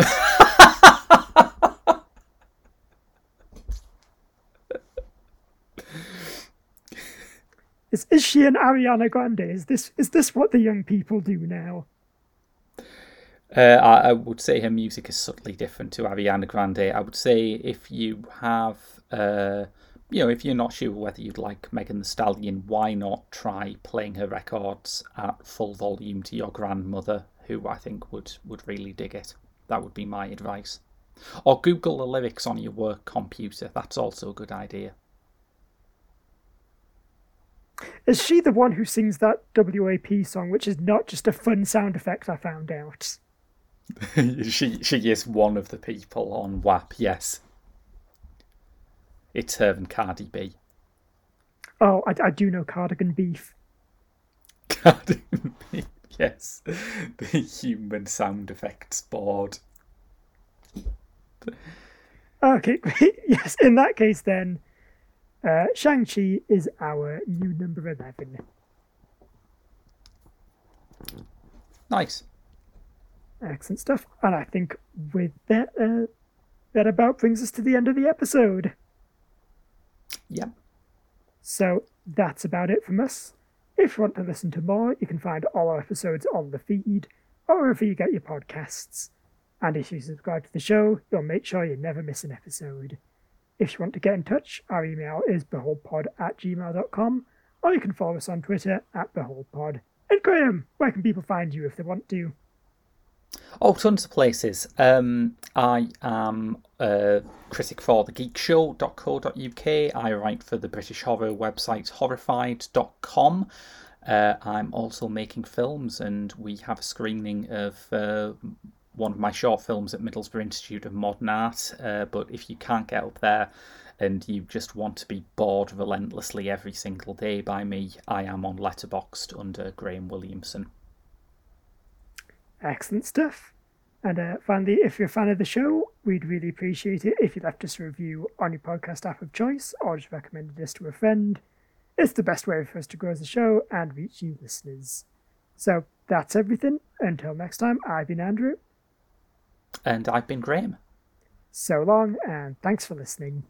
is is she an Ariana Grande? Is this is this what the young people do now? Uh, I, I, would say her music is subtly different to Ariana Grande. I would say if you have uh, you know, if you're not sure whether you'd like Megan Thee Stallion, why not try playing her records at full volume to your grandmother, who I think would, would really dig it. That would be my advice. Or Google the lyrics on your work computer. That's also a good idea. Is she the one who sings that WAP song, which is not just a fun sound effect I found out? she she is one of the people on WAP, yes. It's her and Cardi B. Oh, I, I do know Cardigan Beef. Cardigan Beef, yes. The human sound effects board. Okay. Yes, in that case, then, uh, Shang-Chi is our new number 11. Nice. Excellent stuff. And I think with that, uh, that about brings us to the end of the episode. Yep. So that's about it from us. If you want to listen to more, you can find all our episodes on the feed or wherever you get your podcasts. And if you subscribe to the show, you'll make sure you never miss an episode. If you want to get in touch, our email is beholdpod at gmail.com, or you can follow us on Twitter at beholdpod. And Graham, where can people find you if they want to? Oh, tons of places. Um, I am a critic for thegeekshow.co.uk. I write for the British horror website horrified.com. Uh, I'm also making films, and we have a screening of uh, one of my short films at Middlesbrough Institute of Modern Art. Uh, but if you can't get up there and you just want to be bored relentlessly every single day by me, I am on Letterboxd under Graham Williamson. Excellent stuff. And uh, finally, if you're a fan of the show, we'd really appreciate it if you left us a review on your podcast app of choice or just recommended us to a friend. It's the best way for us to grow the show and reach new listeners. So that's everything. Until next time, I've been Andrew. And I've been Graham. So long, and thanks for listening.